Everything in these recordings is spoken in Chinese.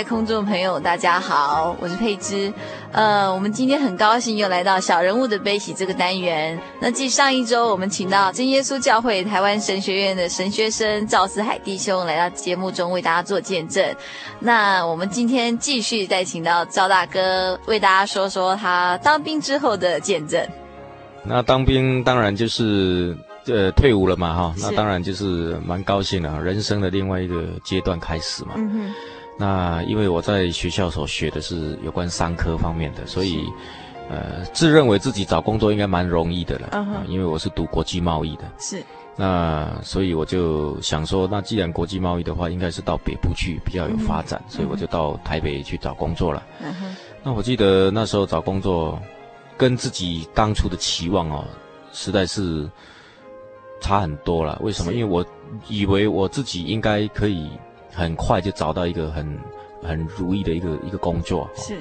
在空中的朋友，大家好，我是佩芝。呃，我们今天很高兴又来到小人物的悲喜这个单元。那继上一周我们请到真耶稣教会台湾神学院的神学生赵思海弟兄来到节目中为大家做见证。那我们今天继续再请到赵大哥为大家说说他当兵之后的见证。那当兵当然就是呃退伍了嘛，哈，那当然就是蛮高兴的，人生的另外一个阶段开始嘛。嗯哼。那因为我在学校所学的是有关商科方面的，所以，呃，自认为自己找工作应该蛮容易的了。因为我是读国际贸易的。是。那所以我就想说，那既然国际贸易的话，应该是到北部去比较有发展，嗯、所以我就到台北去找工作了。那我记得那时候找工作，跟自己当初的期望哦，实在是差很多了。为什么？因为我以为我自己应该可以。很快就找到一个很很如意的一个一个工作，是，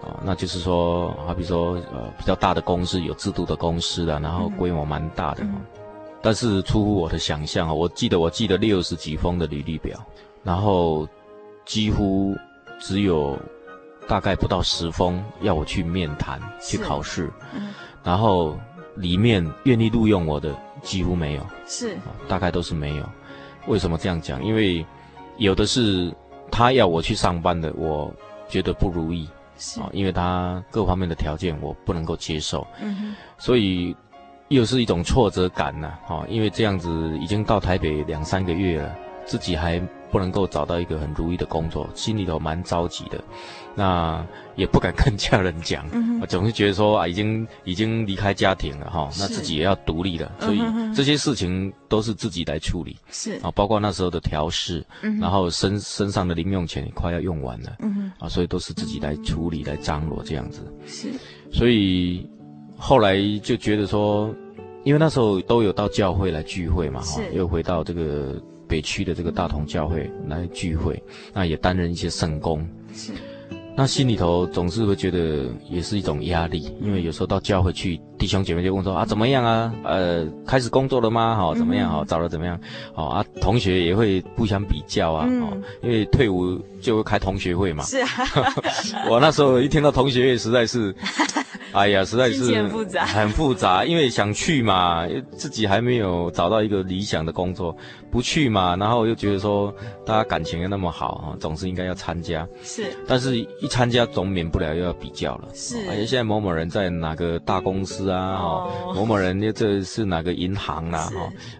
啊、哦，那就是说，好比说，呃，比较大的公司，有制度的公司的，然后规模蛮大的，但是出乎我的想象啊，我记得我记得六十几封的履历表，然后几乎只有大概不到十封要我去面谈去考试，嗯，然后里面愿意录用我的几乎没有，是、哦，大概都是没有。为什么这样讲？因为有的是他要我去上班的，我觉得不如意，啊，因为他各方面的条件我不能够接受，所以又是一种挫折感呐，啊，因为这样子已经到台北两三个月了，自己还不能够找到一个很如意的工作，心里头蛮着急的。那也不敢跟家人讲，嗯、我总是觉得说啊，已经已经离开家庭了哈，那自己也要独立了，所以这些事情都是自己来处理，是。啊，包括那时候的调试，嗯、然后身身上的零用钱也快要用完了，嗯、啊，所以都是自己来处理、嗯、来张罗这样子，是，所以后来就觉得说，因为那时候都有到教会来聚会嘛，哈，又回到这个北区的这个大同教会来聚会，那也担任一些圣工，是。那心里头总是会觉得也是一种压力，因为有时候到教会去，弟兄姐妹就问说啊，怎么样啊？呃，开始工作了吗？好，怎么样？好，找了怎么样？好啊，同学也会互相比较啊，嗯，因为退伍就会开同学会嘛。是啊，我那时候一听到同学会，实在是。哎呀，实在是很复杂，很复杂。因为想去嘛，自己还没有找到一个理想的工作，不去嘛。然后又觉得说，大家感情又那么好，总是应该要参加。是，但是一参加总免不了又要比较了。是，而且现在某某人在哪个大公司啊？哦，某某人又这是哪个银行啦？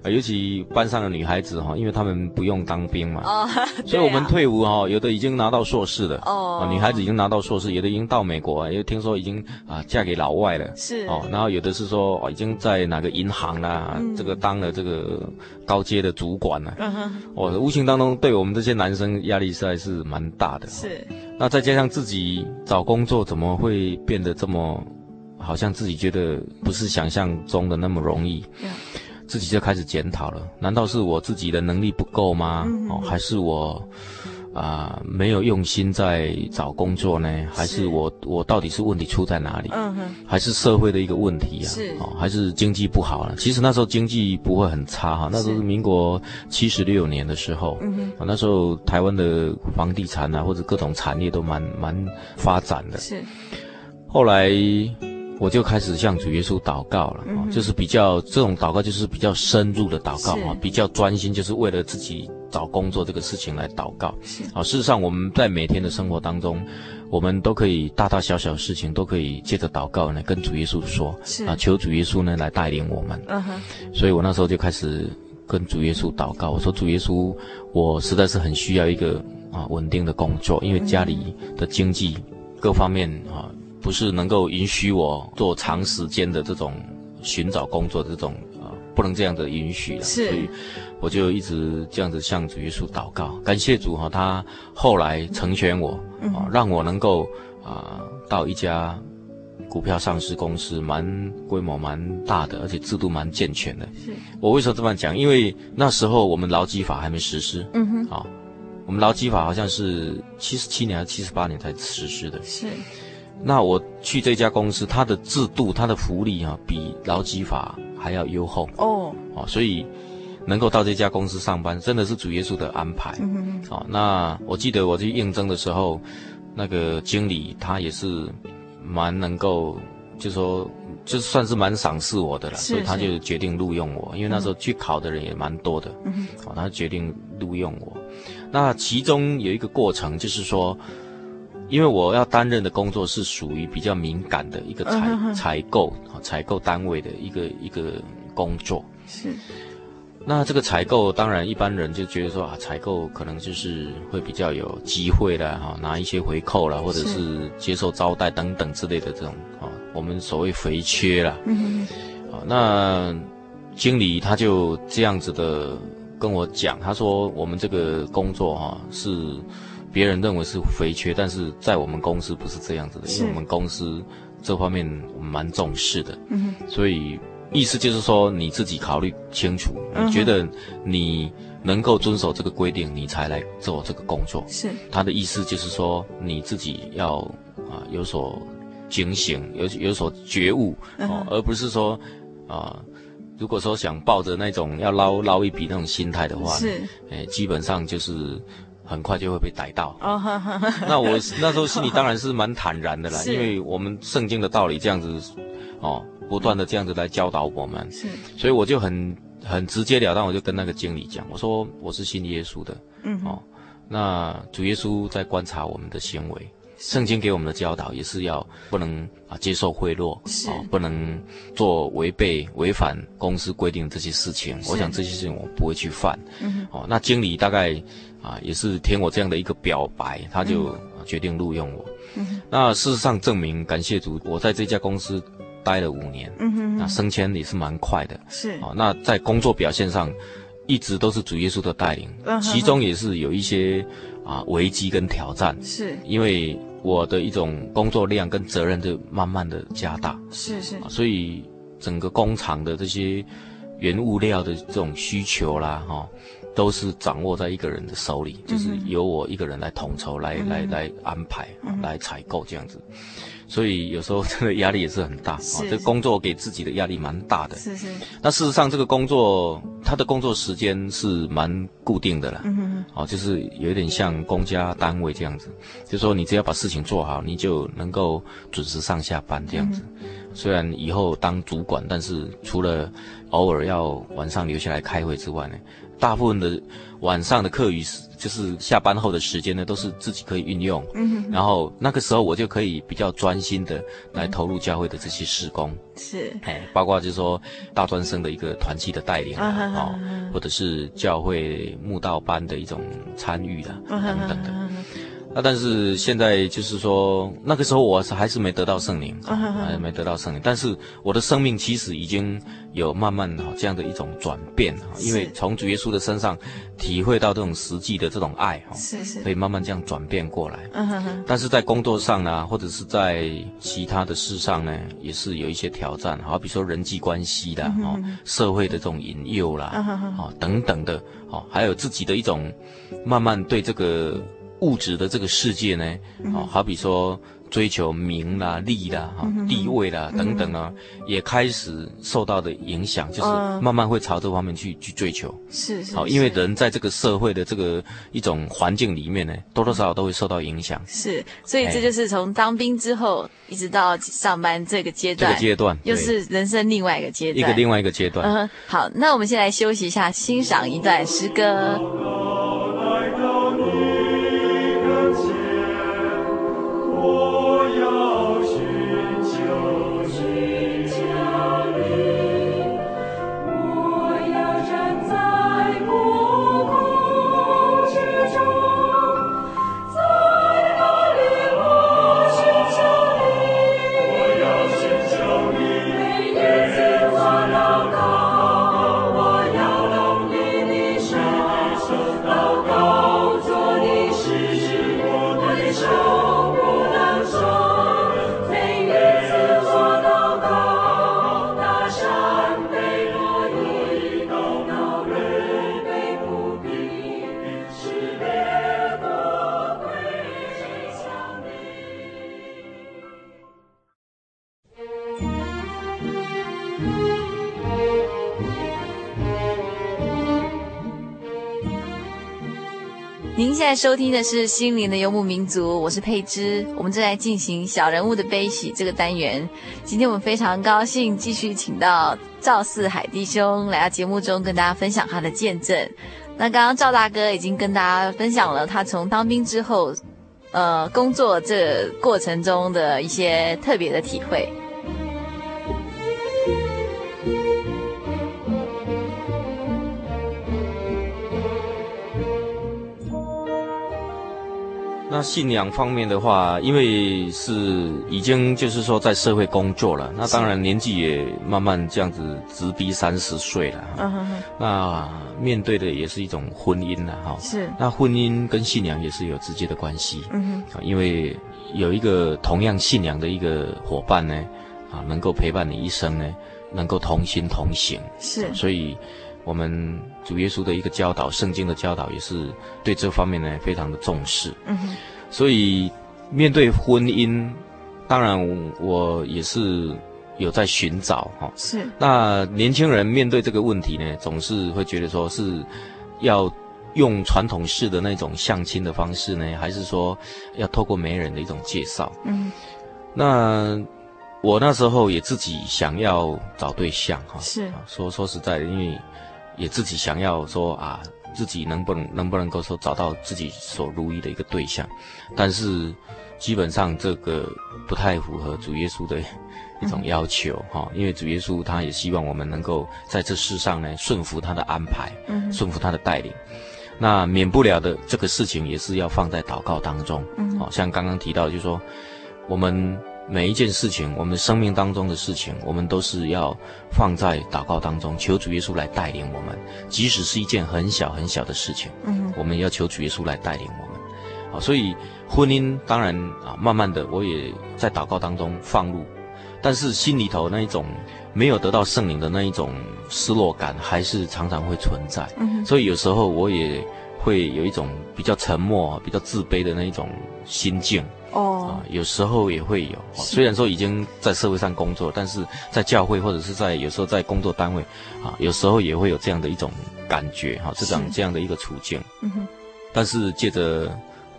哈，尤其班上的女孩子哈，因为他们不用当兵嘛。哦，所以我们退伍哈，有的已经拿到硕士了。哦，女孩子已经拿到硕士，有的已经到美国，因为听说已经啊。嫁给老外了，是。哦，然后有的是说哦已经在哪个银行啦，嗯、这个当了这个高阶的主管了，嗯哼，哦，无形当中对我们这些男生压力实在是蛮大的，是。那再加上自己找工作怎么会变得这么，好像自己觉得不是想象中的那么容易，嗯、自己就开始检讨了，难道是我自己的能力不够吗？嗯、哦，还是我？啊、呃，没有用心在找工作呢，还是我是我到底是问题出在哪里？嗯哼，还是社会的一个问题啊？是哦，还是经济不好了？其实那时候经济不会很差哈，那时候是民国七十六年的时候，嗯哼，啊，那时候台湾的房地产啊或者各种产业都蛮蛮发展的。是，后来。我就开始向主耶稣祷告了，嗯、就是比较这种祷告，就是比较深入的祷告啊，比较专心，就是为了自己找工作这个事情来祷告。啊，事实上我们在每天的生活当中，我们都可以大大小小的事情都可以借着祷告呢，跟主耶稣说，啊，求主耶稣呢来带领我们。嗯哼。所以我那时候就开始跟主耶稣祷告，我说主耶稣，我实在是很需要一个啊稳定的工作，因为家里的经济各方面啊。不是能够允许我做长时间的这种寻找工作的这种啊，不能这样的允许了，所以我就一直这样子向主耶稣祷告，感谢主哈，他后来成全我啊，让我能够啊到一家股票上市公司，蛮规模蛮大的，而且制度蛮健全的。是我为什么这么讲？因为那时候我们劳基法还没实施，嗯哼，啊，我们劳基法好像是七十七年还是七十八年才实施的，是。那我去这家公司，它的制度、它的福利啊，比劳基法还要优厚哦。哦，所以能够到这家公司上班，真的是主耶稣的安排。嗯嗯。好，那我记得我去应征的时候，那个经理他也是蛮能够，就说就算是蛮赏识我的了，所以他就决定录用我。因为那时候去考的人也蛮多的。嗯哼。好，他决定录用我。那其中有一个过程，就是说。因为我要担任的工作是属于比较敏感的一个采采购啊，采购单位的一个一个工作。是。那这个采购，当然一般人就觉得说啊，采购可能就是会比较有机会的哈，拿一些回扣啦，或者是接受招待等等之类的这种啊，我们所谓肥缺啦。嗯哼。啊，那经理他就这样子的跟我讲，他说我们这个工作哈是。别人认为是肥缺，但是在我们公司不是这样子的，因为我们公司这方面我们蛮重视的。所以意思就是说你自己考虑清楚，你觉得你能够遵守这个规定，你才来做这个工作。是，他的意思就是说你自己要啊有所警醒，有有所觉悟哦，而不是说啊，如果说想抱着那种要捞捞一笔那种心态的话，是，诶，基本上就是。很快就会被逮到。哦，那我那时候心里当然是蛮坦然的啦，因为我们圣经的道理这样子，哦，不断的这样子来教导我们，是，所以我就很很直截了当，我就跟那个经理讲，我说我是信耶稣的，嗯，哦，那主耶稣在观察我们的行为，圣经给我们的教导也是要不能啊接受贿赂，是，哦，不能做违背违反公司规定的这些事情，我想这些事情我不会去犯，嗯，哦，那经理大概。啊，也是听我这样的一个表白，他就决定录用我。嗯、那事实上证明，感谢主，我在这家公司待了五年，嗯、哼那升迁也是蛮快的。是啊，那在工作表现上，一直都是主耶稣的带领，嗯、哼其中也是有一些啊危机跟挑战。是，因为我的一种工作量跟责任就慢慢的加大。是是、啊，所以整个工厂的这些原物料的这种需求啦，哈、啊。都是掌握在一个人的手里，就是由我一个人来统筹、来、嗯、来来安排、嗯、来采购这样子，所以有时候这个压力也是很大是啊。这个工作给自己的压力蛮大的。是是。那事实上，这个工作他的工作时间是蛮固定的了。嗯哼。哦、啊，就是有点像公家单位这样子，就说你只要把事情做好，你就能够准时上下班这样子。嗯、虽然以后当主管，但是除了偶尔要晚上留下来开会之外呢。大部分的晚上的课余时，就是下班后的时间呢，都是自己可以运用。嗯哼。然后那个时候我就可以比较专心的来投入教会的这些施工。是。哎，包括就是说大专生的一个团契的带领啊，哦，或者是教会慕道班的一种参与啊，等等的。那但是现在就是说，那个时候我是还是没得到圣灵，还、uh-huh. 没得到圣灵。但是我的生命其实已经有慢慢哈这样的一种转变哈，因为从主耶稣的身上体会到这种实际的这种爱哈，是是，可以慢慢这样转变过来。嗯哼哼。但是在工作上呢，或者是在其他的事上呢，也是有一些挑战，好比说人际关系啦，哦、uh-huh.，社会的这种引诱啦，啊、uh-huh. 等等的，哦，还有自己的一种慢慢对这个。物质的这个世界呢，哦，好比说追求名啦、利啦、哈、地位啦等等啊，也开始受到的影响，就是慢慢会朝这方面去去追求。是是。好，因为人在这个社会的这个一种环境里面呢，多多少少都会受到影响。是，所以这就是从当兵之后一直到上班这个阶段，这个阶段又是人生另外一个阶段，一个另外一个阶段。嗯，好，那我们先来休息一下，欣赏一段诗歌。收听的是《心灵的游牧民族》，我是佩芝，我们正在进行小人物的悲喜这个单元。今天我们非常高兴继续请到赵四海弟兄来到节目中，跟大家分享他的见证。那刚刚赵大哥已经跟大家分享了他从当兵之后，呃，工作这过程中的一些特别的体会。那信仰方面的话，因为是已经就是说在社会工作了，那当然年纪也慢慢这样子直逼三十岁了。嗯哼哼。那面对的也是一种婚姻了哈。是。那婚姻跟信仰也是有直接的关系。嗯哼。因为有一个同样信仰的一个伙伴呢，啊，能够陪伴你一生呢，能够同心同行。是。所以，我们主耶稣的一个教导，圣经的教导也是对这方面呢非常的重视。嗯哼。所以，面对婚姻，当然我也是有在寻找哈。是。那年轻人面对这个问题呢，总是会觉得说是要用传统式的那种相亲的方式呢，还是说要透过媒人的一种介绍？嗯。那我那时候也自己想要找对象哈。是。说说实在的，因为也自己想要说啊。自己能不能能不能够说找到自己所如意的一个对象，但是基本上这个不太符合主耶稣的一种要求哈、嗯，因为主耶稣他也希望我们能够在这世上呢顺服他的安排，嗯，顺服他的带领，那免不了的这个事情也是要放在祷告当中，嗯，好像刚刚提到就是说我们。每一件事情，我们生命当中的事情，我们都是要放在祷告当中，求主耶稣来带领我们。即使是一件很小很小的事情，嗯，我们要求主耶稣来带领我们。好，所以婚姻当然啊，慢慢的我也在祷告当中放入，但是心里头那一种没有得到圣灵的那一种失落感，还是常常会存在。嗯，所以有时候我也会有一种比较沉默、比较自卑的那一种心境。哦，啊，有时候也会有，虽然说已经在社会上工作，但是在教会或者是在有时候在工作单位，啊，有时候也会有这样的一种感觉，哈，这种这样的一个处境。嗯哼。但是借着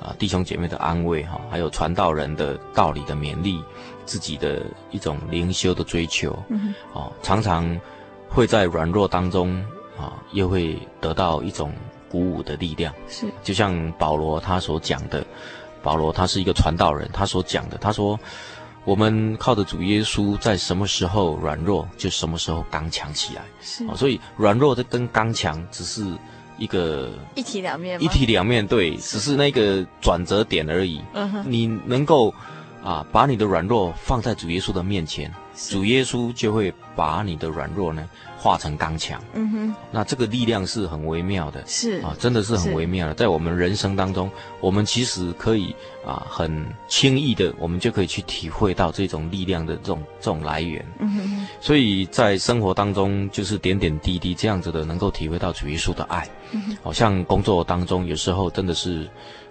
啊弟兄姐妹的安慰，哈，还有传道人的道理的勉励，自己的一种灵修的追求，嗯哼，哦，常常会在软弱当中，啊，又会得到一种鼓舞的力量。是，就像保罗他所讲的。保罗他是一个传道人，他所讲的，他说：“我们靠着主耶稣，在什么时候软弱，就什么时候刚强起来。”是，所以软弱的跟刚强只是一个一体两面，一体两面对，只是那个转折点而已。嗯哼，你能够啊，把你的软弱放在主耶稣的面前，主耶稣就会把你的软弱呢。化成刚强，嗯哼，那这个力量是很微妙的，是啊，真的是很微妙的。在我们人生当中，我们其实可以啊，很轻易的，我们就可以去体会到这种力量的这种这种来源。嗯哼，所以在生活当中，就是点点滴滴这样子的，能够体会到主耶稣的爱。嗯哼，好像工作当中有时候真的是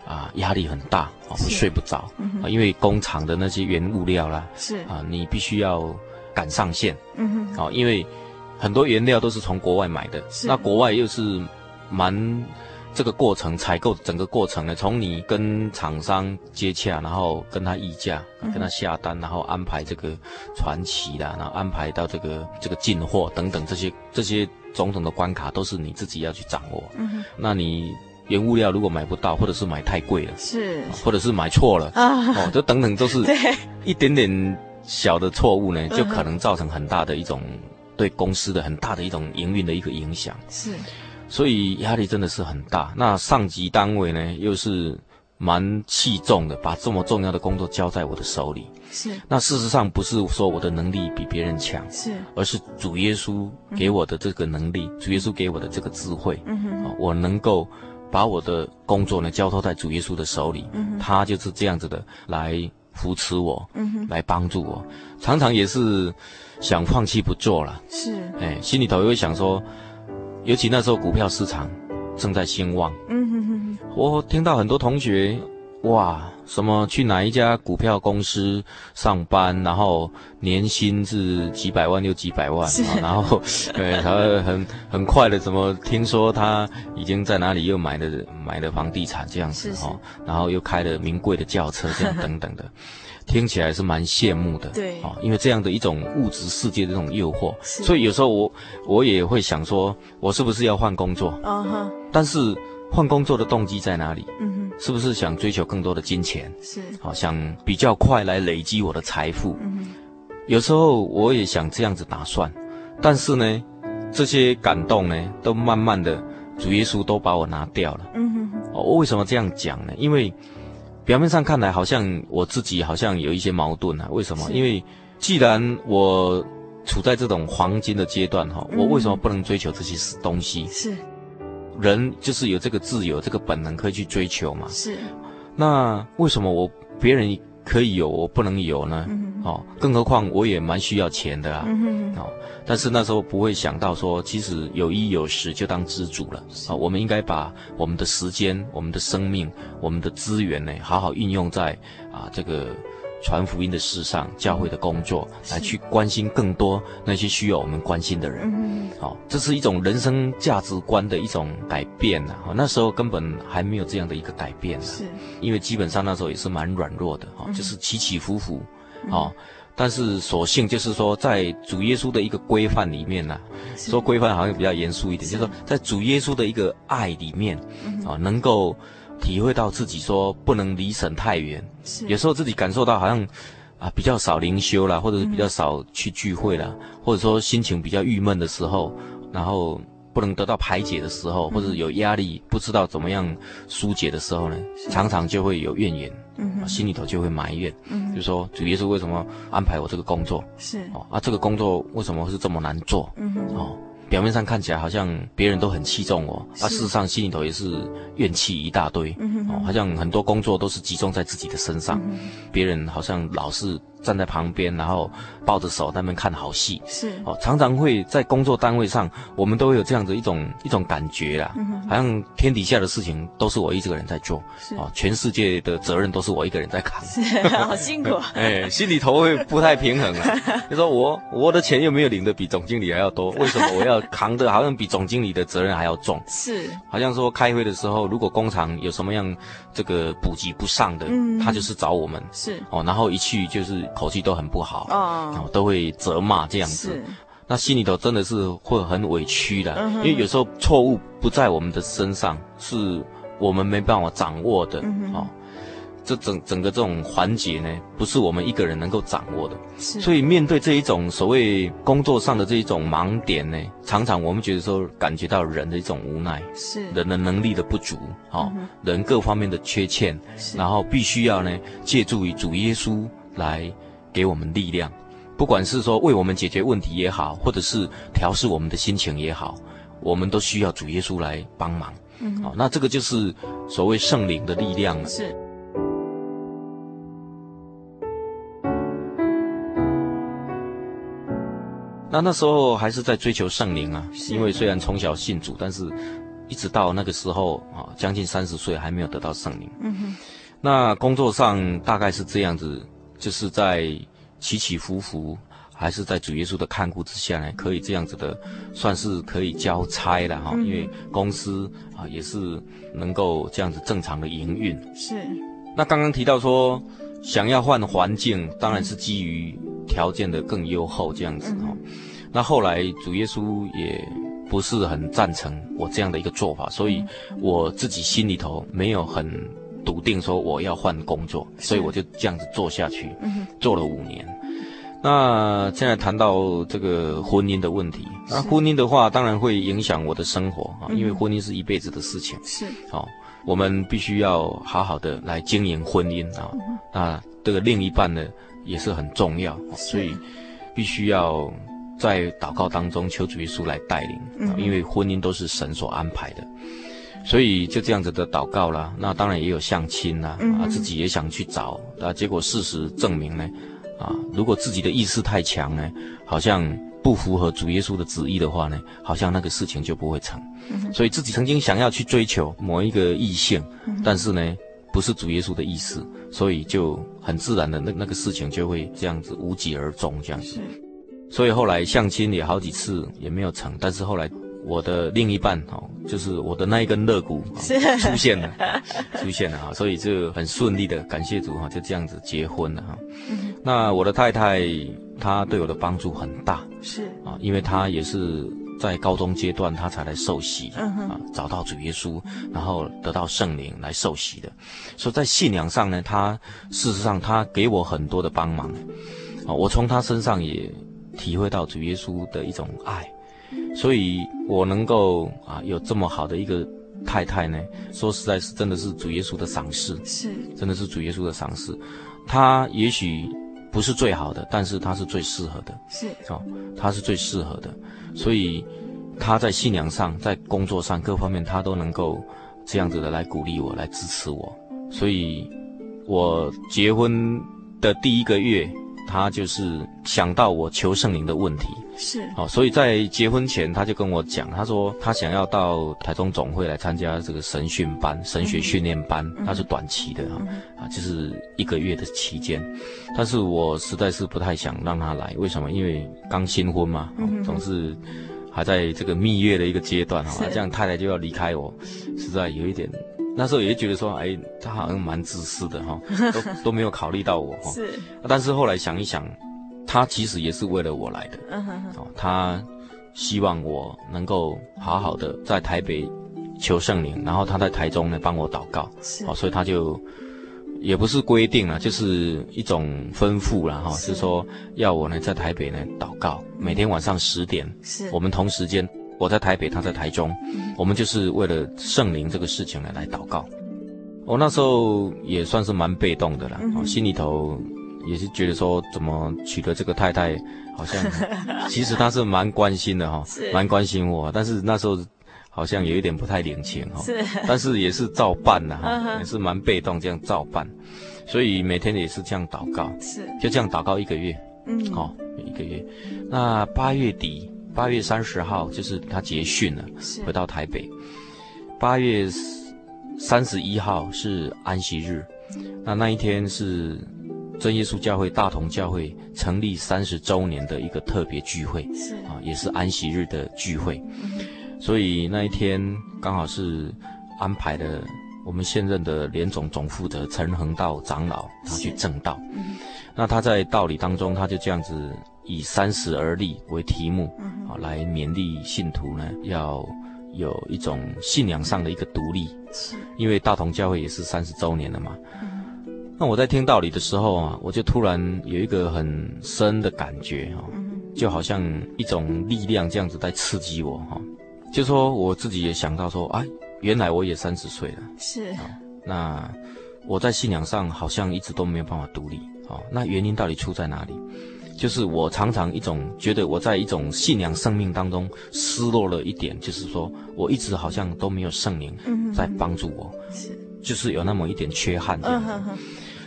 啊，压力很大啊，会睡不着啊，因为工厂的那些原物料啦，是啊，你必须要赶上线。嗯哼，啊，因为。很多原料都是从国外买的，那国外又是蛮这个过程采购整个过程呢，从你跟厂商接洽，然后跟他议价，跟他下单，然后安排这个传奇啦，然后安排到这个这个进货等等这些这些种种的关卡都是你自己要去掌握。嗯哼，那你原物料如果买不到，或者是买太贵了，是，或者是买错了啊，哦，这等等都是一点点小的错误呢，就可能造成很大的一种。对公司的很大的一种营运的一个影响。是，所以压力真的是很大。那上级单位呢，又是蛮器重的，把这么重要的工作交在我的手里。是，那事实上不是说我的能力比别人强，是，而是主耶稣给我的这个能力，嗯、主耶稣给我的这个智慧，嗯哼，我能够把我的工作呢交托在主耶稣的手里，嗯，他就是这样子的来扶持我，嗯，来帮助我，常常也是。想放弃不做了，是，哎，心里头也会想说，尤其那时候股票市场正在兴旺，嗯哼哼哼，我听到很多同学，哇，什么去哪一家股票公司上班，然后年薪是几百万又几百万，是。然后，对，他很很快的，怎么听说他已经在哪里又买了买了房地产这样子哈，然后又开了名贵的轿车这样等等的。听起来是蛮羡慕的，对，啊，因为这样的一种物质世界的这种诱惑，所以有时候我我也会想说，我是不是要换工作？啊哈，但是换工作的动机在哪里？嗯哼，是不是想追求更多的金钱？是，好，想比较快来累积我的财富。嗯，有时候我也想这样子打算，但是呢，这些感动呢，都慢慢的主耶稣都把我拿掉了。嗯哼，哦，我为什么这样讲呢？因为。表面上看来，好像我自己好像有一些矛盾啊。为什么？因为既然我处在这种黄金的阶段哈，我为什么不能追求这些东西？是，人就是有这个自由，这个本能可以去追求嘛。是，那为什么我别人可以有，我不能有呢？哦，更何况我也蛮需要钱的啊。哦。但是那时候不会想到说，其实有衣有食就当知足了啊！我们应该把我们的时间、我们的生命、我们的资源呢，好好运用在啊这个传福音的事上、教会的工作，来去关心更多那些需要我们关心的人。嗯，好，这是一种人生价值观的一种改变呐！那时候根本还没有这样的一个改变呢，是，因为基本上那时候也是蛮软弱的哈，就是起起伏伏，啊。但是所幸就是说，在主耶稣的一个规范里面呢、啊，说规范好像比较严肃一点，就是说在主耶稣的一个爱里面，啊，能够体会到自己说不能离神太远，有时候自己感受到好像啊比较少灵修啦，或者是比较少去聚会了，或者说心情比较郁闷的时候，然后。不能得到排解的时候，或者有压力，不知道怎么样疏解的时候呢，常常就会有怨言，嗯，心里头就会埋怨，嗯，就说主耶稣为什么安排我这个工作？是。哦，啊，这个工作为什么会是这么难做？嗯哼，哦，表面上看起来好像别人都很器重我，啊，事实上心里头也是怨气一大堆，哦，好像很多工作都是集中在自己的身上，别人好像老是。站在旁边，然后抱着手在那边看好戏，是。哦，常常会在工作单位上，我们都会有这样子一种一种感觉啦，好像天底下的事情都是我一个人在做，是。哦，全世界的责任都是我一个人在扛，是好辛苦，哎，心里头会不太平衡啊。你说我我的钱又没有领的比总经理还要多，为什么我要扛的好像比总经理的责任还要重？是，好像说开会的时候，如果工厂有什么样这个补给不上的，嗯，他就是找我们，是。哦，然后一去就是。口气都很不好哦，都会责骂这样子，那心里头真的是会很委屈的，嗯、因为有时候错误不在我们的身上，是我们没办法掌握的，嗯、哦。这整整个这种环节呢，不是我们一个人能够掌握的。所以面对这一种所谓工作上的这一种盲点呢，常常我们觉得说感觉到人的一种无奈，是。人的能力的不足，哦，嗯、人各方面的缺陷，然后必须要呢借助于主耶稣来给我们力量，不管是说为我们解决问题也好，或者是调试我们的心情也好，我们都需要主耶稣来帮忙。嗯，好，那这个就是所谓圣灵的力量了。是。那那时候还是在追求圣灵啊，因为虽然从小信主，但是一直到那个时候啊，将近三十岁还没有得到圣灵。嗯哼。那工作上大概是这样子，就是在起起伏伏。还是在主耶稣的看顾之下呢，可以这样子的，算是可以交差了哈，因为公司啊也是能够这样子正常的营运。是。那刚刚提到说，想要换环境，当然是基于条件的更优厚这样子哈。那后来主耶稣也不是很赞成我这样的一个做法，所以我自己心里头没有很笃定说我要换工作，所以我就这样子做下去，做了五年。那现在谈到这个婚姻的问题，那婚姻的话，当然会影响我的生活啊，因为婚姻是一辈子的事情。是，好，我们必须要好好的来经营婚姻啊。那这个另一半呢，也是很重要，所以必须要在祷告当中求主耶稣来带领，因为婚姻都是神所安排的，所以就这样子的祷告啦。那当然也有相亲啦，啊，自己也想去找，啊，结果事实证明呢。啊，如果自己的意识太强呢，好像不符合主耶稣的旨意的话呢，好像那个事情就不会成。嗯、所以自己曾经想要去追求某一个异性，嗯、但是呢，不是主耶稣的意思，所以就很自然的那那个事情就会这样子无疾而终这样子。所以后来相亲也好几次也没有成，但是后来。我的另一半哦，就是我的那一根肋骨出现了，出现了哈，所以就很顺利的，感谢主哈，就这样子结婚了哈。那我的太太她对我的帮助很大，是。啊，因为她也是在高中阶段她才来受洗啊，找到主耶稣，然后得到圣灵来受洗的，所以在信仰上呢，她事实上她给我很多的帮忙啊，我从她身上也体会到主耶稣的一种爱。所以，我能够啊有这么好的一个太太呢，说实在是真的是主耶稣的赏赐，是，真的是主耶稣的赏赐。他也许不是最好的，但是他是最适合的，是，哦，他是最适合的。所以他在信仰上，在工作上各方面，他都能够这样子的来鼓励我，来支持我。所以，我结婚的第一个月。他就是想到我求圣灵的问题，是。哦，所以在结婚前他就跟我讲，他说他想要到台中总会来参加这个神训班、神学训练班，他是短期的啊，啊，就是一个月的期间，但是我实在是不太想让他来，为什么？因为刚新婚嘛，总是还在这个蜜月的一个阶段哈，这样太太就要离开我，实在有一点。那时候也觉得说，哎，他好像蛮自私的哈，都都没有考虑到我哈。是。但是后来想一想，他其实也是为了我来的。嗯哼哼。哦，他希望我能够好好的在台北求圣灵，然后他在台中呢帮我祷告。是。哦，所以他就也不是规定了，就是一种吩咐了哈，是说要我呢在台北呢祷告，每天晚上十点，是我们同时间。我在台北，他在台中，嗯、我们就是为了圣灵这个事情来来祷告。我那时候也算是蛮被动的啦，心里头也是觉得说，怎么娶了这个太太，好像 其实他是蛮关心的哈，是蛮关心我，但是那时候好像有一点不太领情哈，是，但是也是照办的哈，也是蛮被动这样照办，所以每天也是这样祷告，是，就这样祷告一个月，嗯，好，一个月，那八月底。八月三十号就是他结训了，回到台北。八月三十一号是安息日，那那一天是真耶稣教会大同教会成立三十周年的一个特别聚会，是啊，也是安息日的聚会。嗯、所以那一天刚好是安排的我们现任的联总总负责陈恒道长老他去正道。嗯、那他在道理当中，他就这样子。以三十而立为题目，啊，来勉励信徒呢，要有一种信仰上的一个独立。是，因为大同教会也是三十周年了嘛。那我在听道理的时候啊，我就突然有一个很深的感觉哈，就好像一种力量这样子在刺激我哈。就说我自己也想到说，哎，原来我也三十岁了。是。那我在信仰上好像一直都没有办法独立。哦，那原因到底出在哪里？就是我常常一种觉得我在一种信仰生命当中失落了一点，就是说我一直好像都没有圣灵在帮助我，就是有那么一点缺憾这样。子，嗯、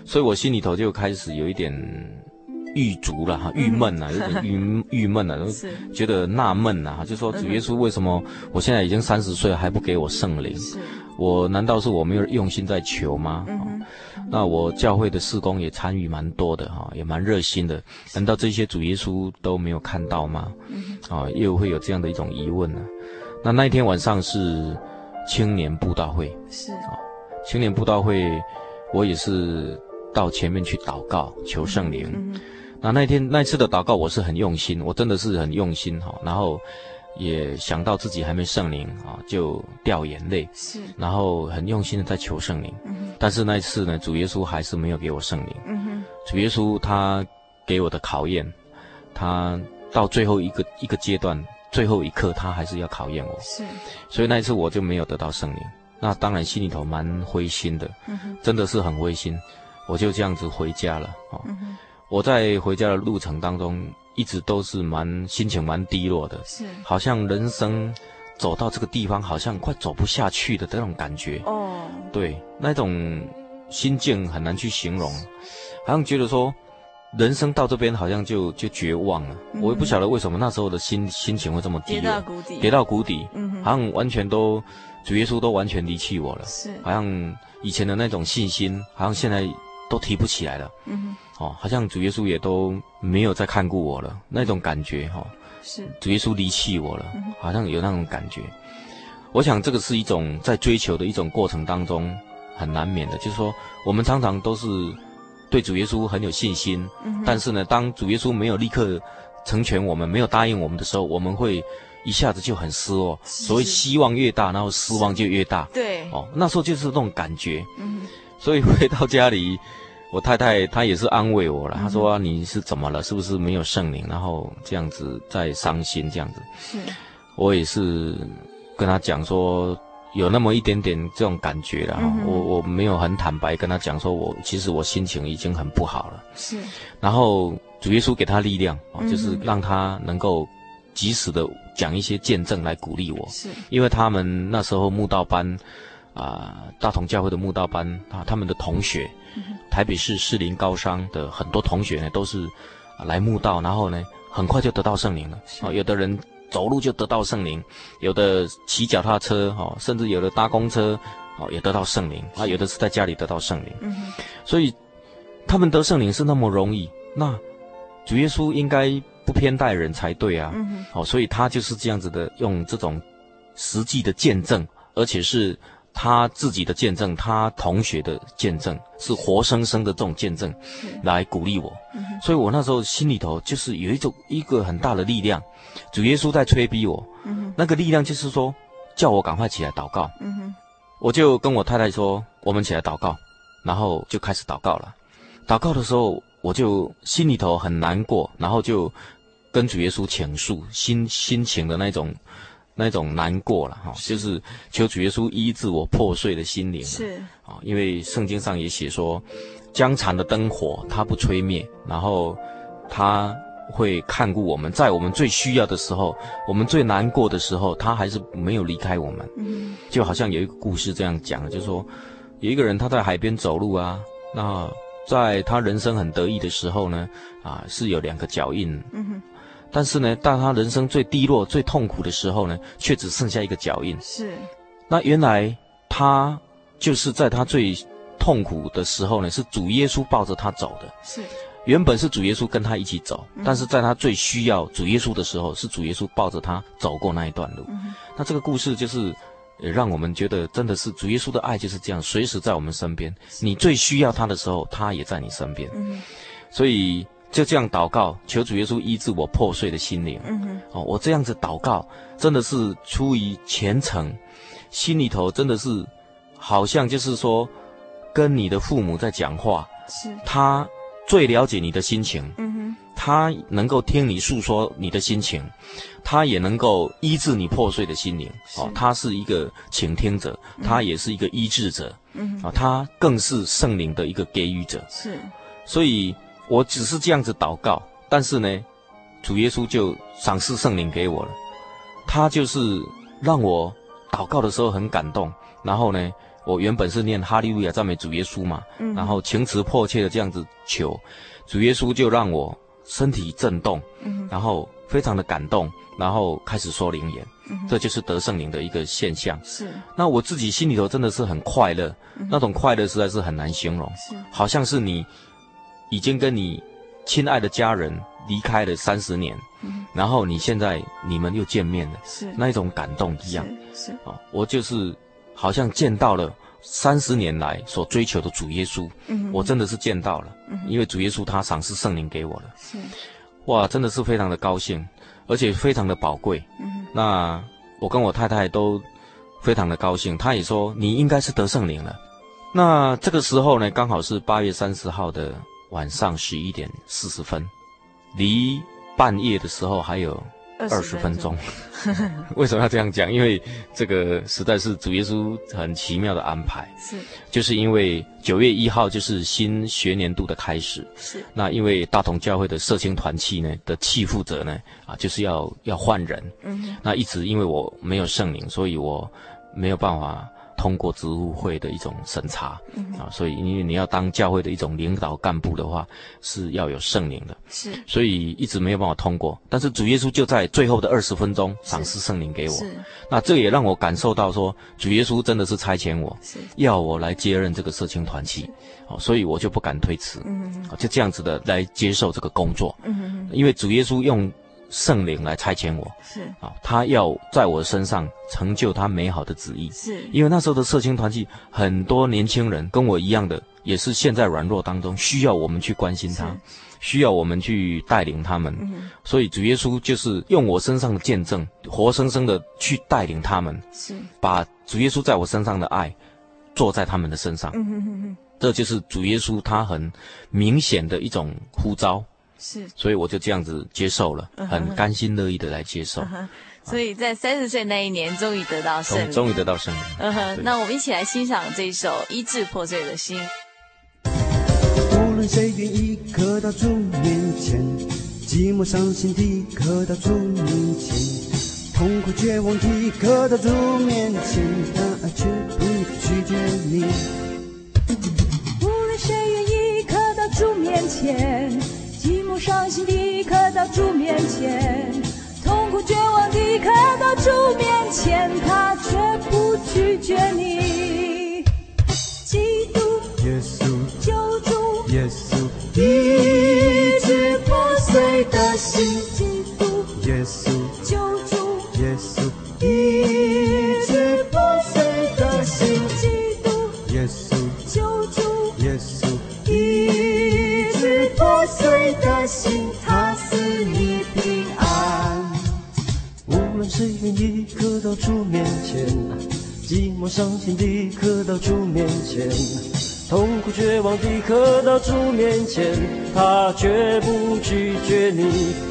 所以我心里头就开始有一点郁卒了哈，郁闷了，有点 郁郁闷了，觉得纳闷了哈，就说主耶稣为什么我现在已经三十岁了还不给我圣灵？是，我难道是我没有用心在求吗？嗯那我教会的事工也参与蛮多的哈，也蛮热心的。难道这些主耶稣都没有看到吗？啊，又会有这样的一种疑问呢？那那一天晚上是青年布道会，是啊，青年布道会，我也是到前面去祷告求圣灵。那那天那次的祷告我是很用心，我真的是很用心哈。然后。也想到自己还没圣灵啊，就掉眼泪，是，然后很用心的在求圣灵，嗯，但是那一次呢，主耶稣还是没有给我圣灵，嗯哼，主耶稣他给我的考验，他到最后一个一个阶段，最后一刻，他还是要考验我，是，所以那一次我就没有得到圣灵，那当然心里头蛮灰心的，嗯，真的是很灰心，我就这样子回家了，哦，嗯，我在回家的路程当中。一直都是蛮心情蛮低落的，是，好像人生走到这个地方，好像快走不下去的那种感觉。哦，对，那种心境很难去形容，好像觉得说，人生到这边好像就就绝望了。嗯、我也不晓得为什么那时候的心心情会这么低落，跌到谷底，跌到谷底，嗯，好像完全都主耶稣都完全离弃我了，是，好像以前的那种信心，好像现在都提不起来了。嗯哼。哦，好像主耶稣也都没有再看过我了，那种感觉哈、哦，是主耶稣离弃我了，好像有那种感觉。我想这个是一种在追求的一种过程当中很难免的，就是说我们常常都是对主耶稣很有信心，嗯、但是呢，当主耶稣没有立刻成全我们，没有答应我们的时候，我们会一下子就很失落。所谓希望越大，然后失望就越大。对，哦，那时候就是这种感觉。嗯，所以回到家里。我太太她也是安慰我了，她说、啊、你是怎么了？是不是没有圣灵？然后这样子在伤心这样子。是，我也是跟她讲说有那么一点点这种感觉了。嗯、我我没有很坦白跟她讲说我其实我心情已经很不好了。是，然后主耶稣给她力量，就是让她能够及时的讲一些见证来鼓励我。是，因为他们那时候慕道班啊、呃，大同教会的慕道班啊，他们的同学。台北市士林高商的很多同学呢，都是来慕道，然后呢，很快就得到圣灵了。哦，有的人走路就得到圣灵，有的骑脚踏车，哦，甚至有的搭公车，哦，也得到圣灵。啊，有的是在家里得到圣灵。嗯。所以他们得圣灵是那么容易，那主耶稣应该不偏待人才对啊。嗯。哦，所以他就是这样子的，用这种实际的见证，而且是。他自己的见证，他同学的见证，是活生生的这种见证，来鼓励我。所以我那时候心里头就是有一种一个很大的力量，主耶稣在催逼我。那个力量就是说，叫我赶快起来祷告。我就跟我太太说，我们起来祷告，然后就开始祷告了。祷告的时候，我就心里头很难过，然后就跟主耶稣倾诉心心情的那种。那种难过了哈，就是求主耶稣医治我破碎的心灵。是啊，因为圣经上也写说，江残的灯火它不吹灭，然后它会看顾我们，在我们最需要的时候，我们最难过的时候，他还是没有离开我们。嗯，就好像有一个故事这样讲，就是说有一个人他在海边走路啊，那在他人生很得意的时候呢，啊是有两个脚印。嗯哼。但是呢，当他人生最低落、最痛苦的时候呢，却只剩下一个脚印。是，那原来他就是在他最痛苦的时候呢，是主耶稣抱着他走的。是，原本是主耶稣跟他一起走，嗯、但是在他最需要主耶稣的时候，是主耶稣抱着他走过那一段路。嗯、那这个故事就是，让我们觉得真的是主耶稣的爱就是这样，随时在我们身边。你最需要他的时候，他也在你身边。嗯，所以。就这样祷告，求主耶稣医治我破碎的心灵。嗯哼，哦，我这样子祷告，真的是出于虔诚，心里头真的是，好像就是说，跟你的父母在讲话，是。他最了解你的心情，嗯哼，他能够听你诉说你的心情，他也能够医治你破碎的心灵，哦，他是一个倾听者，他也是一个医治者，嗯哼，啊，他更是圣灵的一个给予者，是，所以我只是这样子祷告，但是呢，主耶稣就赏赐圣灵给我了，他就是让我祷告的时候很感动，然后呢。我原本是念哈利路亚赞美主耶稣嘛，嗯、然后情辞迫切的这样子求，主耶稣就让我身体震动，嗯、然后非常的感动，然后开始说灵言，嗯、这就是得圣灵的一个现象。是，那我自己心里头真的是很快乐，嗯、那种快乐实在是很难形容，好像是你已经跟你亲爱的家人离开了三十年，嗯、然后你现在你们又见面了，是。那一种感动一样，是，是。啊，我就是。好像见到了三十年来所追求的主耶稣，嗯、我真的是见到了，嗯、因为主耶稣他赏赐圣灵给我了，是，哇，真的是非常的高兴，而且非常的宝贵。嗯、那我跟我太太都非常的高兴，她也说你应该是得圣灵了。那这个时候呢，刚好是八月三十号的晚上十一点四十分，离半夜的时候还有。二十分钟，为什么要这样讲？因为这个实在是主耶稣很奇妙的安排。是，就是因为九月一号就是新学年度的开始。是，那因为大同教会的社青团契呢的契负责呢啊，就是要要换人。嗯，那一直因为我没有圣灵，所以我没有办法。通过职务会的一种审查，嗯、啊，所以因为你要当教会的一种领导干部的话，是要有圣灵的，是，所以一直没有办法通过。但是主耶稣就在最后的二十分钟赏赐圣灵给我，是，那这也让我感受到说，主耶稣真的是差遣我，是，要我来接任这个社青团契，哦是，所以我就不敢推辞，嗯哼，就这样子的来接受这个工作，嗯，因为主耶稣用。圣灵来差遣我，是啊，他要在我身上成就他美好的旨意。是，因为那时候的社青团契，很多年轻人跟我一样的，也是陷在软弱当中，需要我们去关心他，需要我们去带领他们。嗯、所以主耶稣就是用我身上的见证，活生生的去带领他们，是把主耶稣在我身上的爱，做在他们的身上。嗯哼哼哼，这就是主耶稣他很明显的一种呼召。是，所以我就这样子接受了，很甘心乐意的来接受。所以在三十岁那一年，终于得到圣灵，终于得到圣灵。嗯哼，那我们一起来欣赏这一首《医治破碎的心》。无论谁愿意可到主面前，寂寞伤心的可到主面前，痛苦绝望的可到主面前，他却不拒绝你。无论谁愿意可到主面前。伤心的可到主面前，痛苦绝望的可到主面前，他却不拒绝你。寞伤心的可到主面前，痛苦绝望的可到主面前，他绝不拒绝你。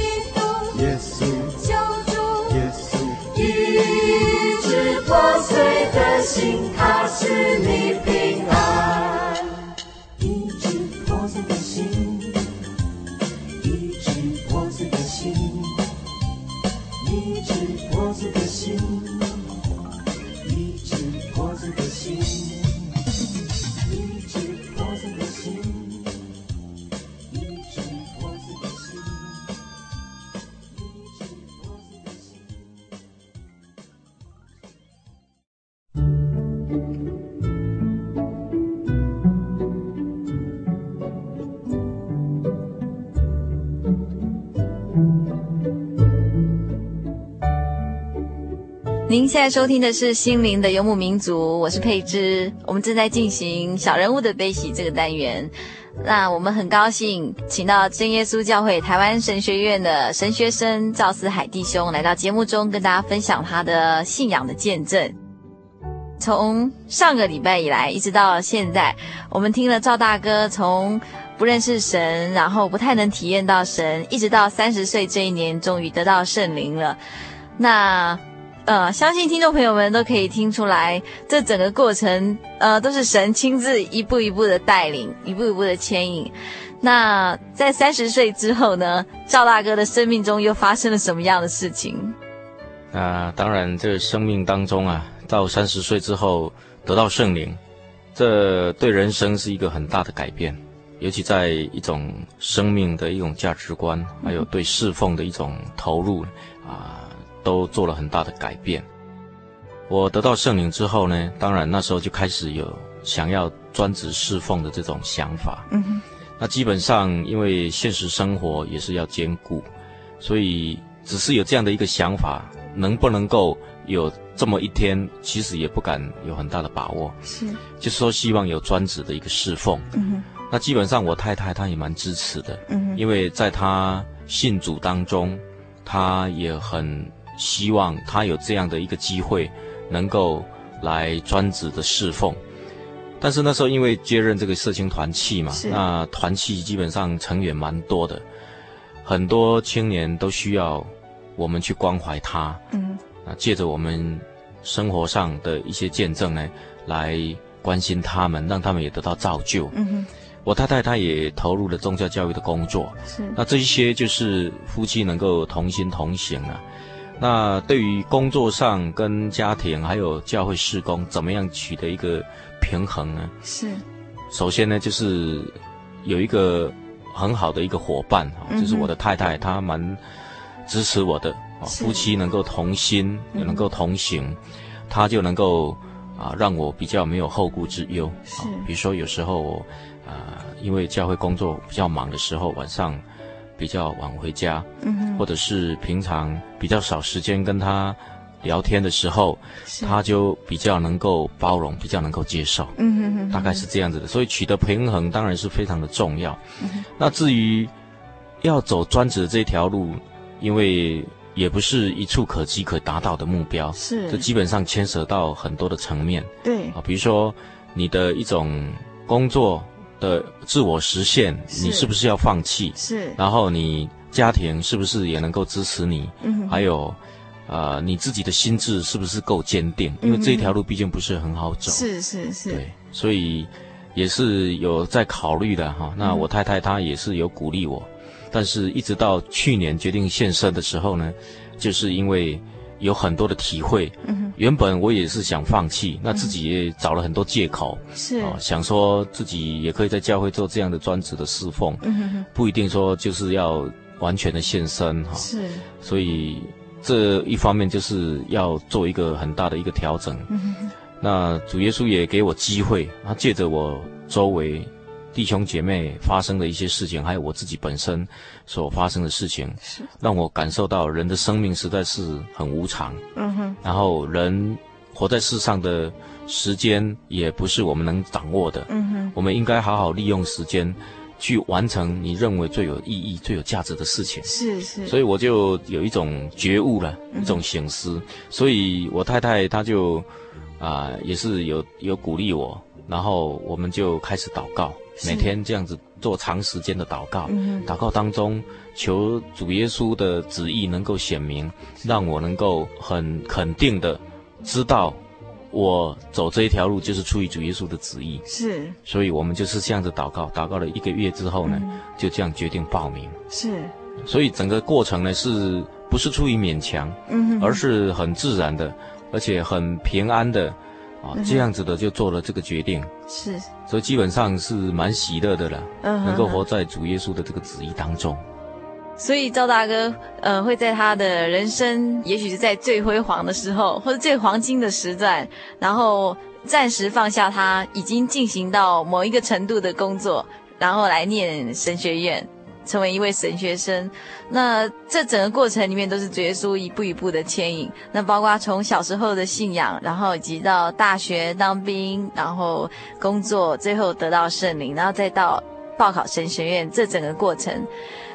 现在收听的是《心灵的游牧民族》，我是佩芝。我们正在进行小人物的悲喜这个单元。那我们很高兴请到真耶稣教会台湾神学院的神学生赵思海弟兄来到节目中，跟大家分享他的信仰的见证。从上个礼拜以来，一直到现在，我们听了赵大哥从不认识神，然后不太能体验到神，一直到三十岁这一年，终于得到圣灵了。那。呃，相信听众朋友们都可以听出来，这整个过程，呃，都是神亲自一步一步的带领，一步一步的牵引。那在三十岁之后呢，赵大哥的生命中又发生了什么样的事情？啊，当然，这生命当中啊，到三十岁之后得到圣灵，这对人生是一个很大的改变，尤其在一种生命的一种价值观，还有对侍奉的一种投入啊。都做了很大的改变。我得到圣灵之后呢，当然那时候就开始有想要专职侍奉的这种想法。嗯哼。那基本上因为现实生活也是要兼顾，所以只是有这样的一个想法，能不能够有这么一天，其实也不敢有很大的把握。是。就是说希望有专职的一个侍奉。嗯哼。那基本上我太太她也蛮支持的。嗯哼。因为在她信主当中，她也很。希望他有这样的一个机会，能够来专职的侍奉。但是那时候因为接任这个社青团契嘛，那团契基本上成员蛮多的，很多青年都需要我们去关怀他。嗯，那借着我们生活上的一些见证呢，来关心他们，让他们也得到造就。嗯哼，我太太她也投入了宗教教育的工作。是，那这一些就是夫妻能够同心同行啊。那对于工作上跟家庭还有教会事工，怎么样取得一个平衡呢？是，首先呢，就是有一个很好的一个伙伴啊，就是我的太太，她蛮支持我的啊，夫妻能够同心，也能够同行，她就能够啊让我比较没有后顾之忧。是，比如说有时候啊，因为教会工作比较忙的时候，晚上。比较晚回家，嗯哼，或者是平常比较少时间跟他聊天的时候，他就比较能够包容，比较能够接受，嗯哼哼，大概是这样子的。所以取得平衡当然是非常的重要。嗯，那至于要走专职的这条路，因为也不是一触可及可达到的目标，是，这基本上牵涉到很多的层面，对啊，比如说你的一种工作。的自我实现，你是不是要放弃？是，然后你家庭是不是也能够支持你？嗯，还有，呃，你自己的心智是不是够坚定？因为这条路毕竟不是很好走。是是是。对，所以也是有在考虑的哈。那我太太她也是有鼓励我，但是一直到去年决定献身的时候呢，就是因为。有很多的体会，嗯，原本我也是想放弃，那自己也找了很多借口，是、哦、想说自己也可以在教会做这样的专职的侍奉，嗯，不一定说就是要完全的献身哈，是，所以这一方面就是要做一个很大的一个调整，嗯，那主耶稣也给我机会，他借着我周围。弟兄姐妹发生的一些事情，还有我自己本身所发生的事情，是让我感受到人的生命实在是很无常。嗯哼。然后人活在世上的时间也不是我们能掌握的。嗯哼。我们应该好好利用时间，去完成你认为最有意义、最有价值的事情。是是。所以我就有一种觉悟了，一种醒思。所以我太太她就啊、呃，也是有有鼓励我，然后我们就开始祷告。每天这样子做长时间的祷告，嗯，祷告当中求主耶稣的旨意能够显明，让我能够很肯定的知道，我走这一条路就是出于主耶稣的旨意。是，所以我们就是这样子祷告，祷告了一个月之后呢，嗯，就这样决定报名。是，所以整个过程呢，是不是出于勉强，嗯，而是很自然的，而且很平安的。啊，这样子的就做了这个决定，是，所以基本上是蛮喜乐的了，嗯，能够活在主耶稣的这个旨意当中。所以赵大哥，呃，会在他的人生，也许是在最辉煌的时候，或者最黄金的时段，然后暂时放下他已经进行到某一个程度的工作，然后来念神学院。成为一位神学生。那这整个过程里面都是主耶稣一步一步的牵引。那包括从小时候的信仰，然后以及到大学当兵，然后工作，最后得到圣灵，然后再到报考神学院，这整个过程。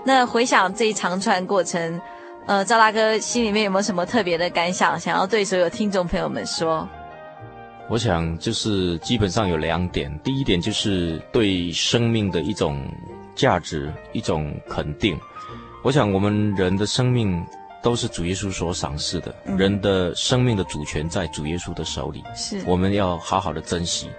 那回想这一长串过程，呃，赵大哥心里面有没有什么特别的感想，想要对所有听众朋友们说？我想就是基本上有两点，第一点就是对生命的一种价值、一种肯定。我想我们人的生命都是主耶稣所赏赐的，嗯、人的生命的主权在主耶稣的手里，是我们要好好的珍惜。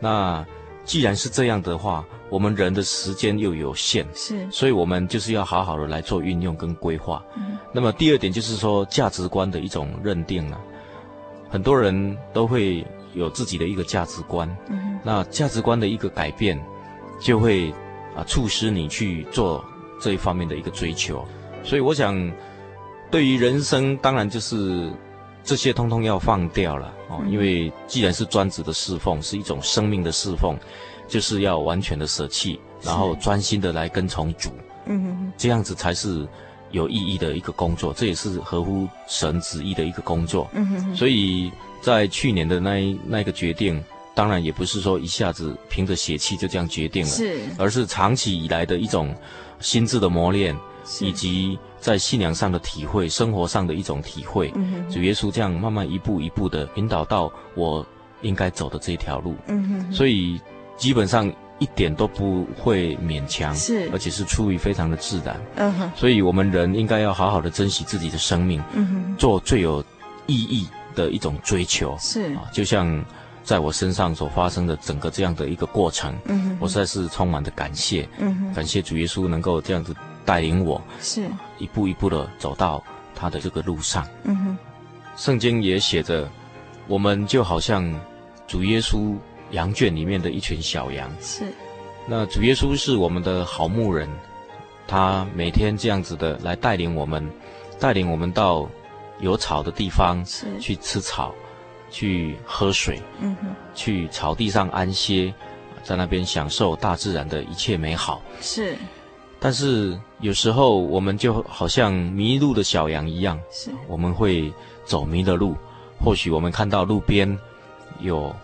那既然是这样的话，我们人的时间又有限，是，所以我们就是要好好的来做运用跟规划。嗯，那么第二点就是说价值观的一种认定了，很多人都会有自己的一个价值观，嗯，那价值观的一个改变，就会啊促使你去做这一方面的一个追求。所以我想，对于人生，当然就是这些通通要放掉了哦。因为既然是专职的侍奉，是一种生命的侍奉，就是要完全的舍弃，然后专心的来跟从主，嗯哼，这样子才是有意义的一个工作，这也是合乎神旨意的一个工作，嗯哼。所以在去年的那一那个决定，当然也不是说一下子凭着血气就这样决定了，是，而是长期以来的一种心智的磨练。以及在信仰上的体会，生活上的一种体会，嗯、主耶稣这样慢慢一步一步的引导到我应该走的这条路，嗯哼，所以基本上一点都不会勉强，是，而且是出于非常的自然，嗯哼，所以我们人应该要好好的珍惜自己的生命，嗯哼，做最有意义的一种追求，是，啊，就像在我身上所发生的整个这样的一个过程，我实在是充满的感谢，感谢主耶稣能够这样子。带领我是一步一步的走到他的这个路上。嗯哼，圣经也写着，我们就好像主耶稣羊圈里面的一群小羊。是，那主耶稣是我们的好牧人，他每天这样子的来带领我们，带领我们到有草的地方去吃草，去喝水。嗯哼，去草地上安歇，在那边享受大自然的一切美好。是。但是有时候我们就好像迷路的小羊一样，是我们会走迷了路。或许我们看到路边有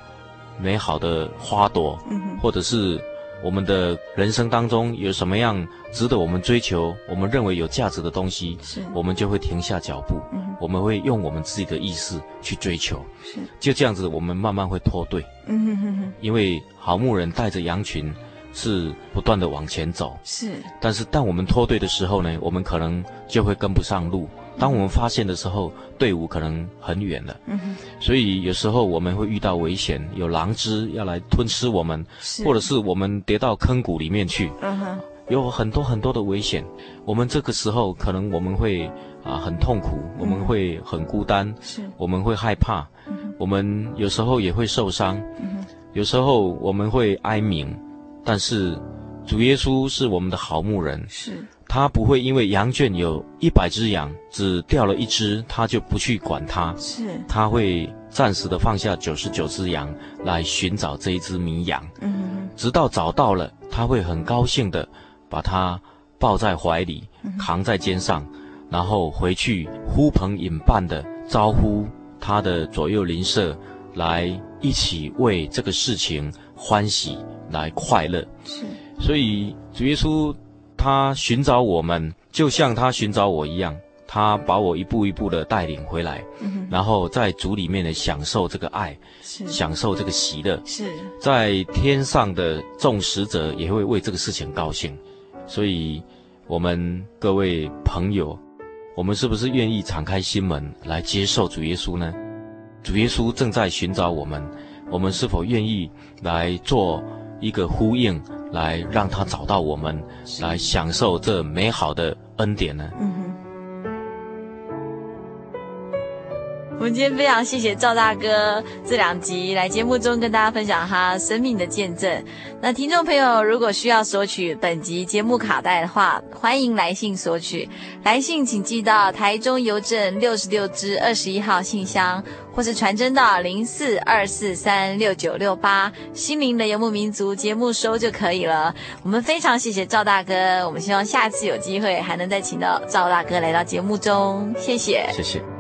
美好的花朵，嗯哼，或者是我们的人生当中有什么样值得我们追求、我们认为有价值的东西，是我们就会停下脚步，嗯哼，我们会用我们自己的意识去追求，是就这样子，我们慢慢会脱队，嗯哼哼哼，因为好牧人带着羊群。是不断的往前走，是。但是当我们脱队的时候呢，我们可能就会跟不上路。当我们发现的时候，队伍可能很远了。嗯哼。所以有时候我们会遇到危险，有狼只要来吞吃我们，是。或者是我们跌到坑谷里面去。嗯哼。有很多很多的危险，我们这个时候可能我们会啊、呃、很痛苦，我们会很孤单，是。我们会害怕。我们有时候也会受伤，嗯。有时候我们会哀鸣。但是，主耶稣是我们的好牧人，是他不会因为羊圈有一百只羊，只掉了一只，他就不去管它，是他会暂时的放下九十九只羊来寻找这一只迷羊，嗯，直到找到了，他会很高兴的把他抱在怀里，扛在肩上，然后回去呼朋引伴的招呼他的左右邻舍来一起为这个事情欢喜。来快乐，是，所以主耶稣他寻找我们，就像他寻找我一样，他把我一步一步的带领回来，嗯，然后在主里面呢享受这个爱，是，享受这个喜乐，是，在天上的众使者也会为这个事情高兴，所以，我们各位朋友，我们是不是愿意敞开心门来接受主耶稣呢？主耶稣正在寻找我们，我们是否愿意来做？一个呼应，来让他找到我们，来享受这美好的恩典呢？我们今天非常谢谢赵大哥这两集来节目中跟大家分享他生命的见证。那听众朋友如果需要索取本集节目卡带的话，欢迎来信索取。来信请寄到台中邮政六十六支二十一号信箱，或是传真到零四二四三六九六八心灵的游牧民族节目收就可以了。我们非常谢谢赵大哥，我们希望下次有机会还能再请到赵大哥来到节目中。谢谢，谢谢。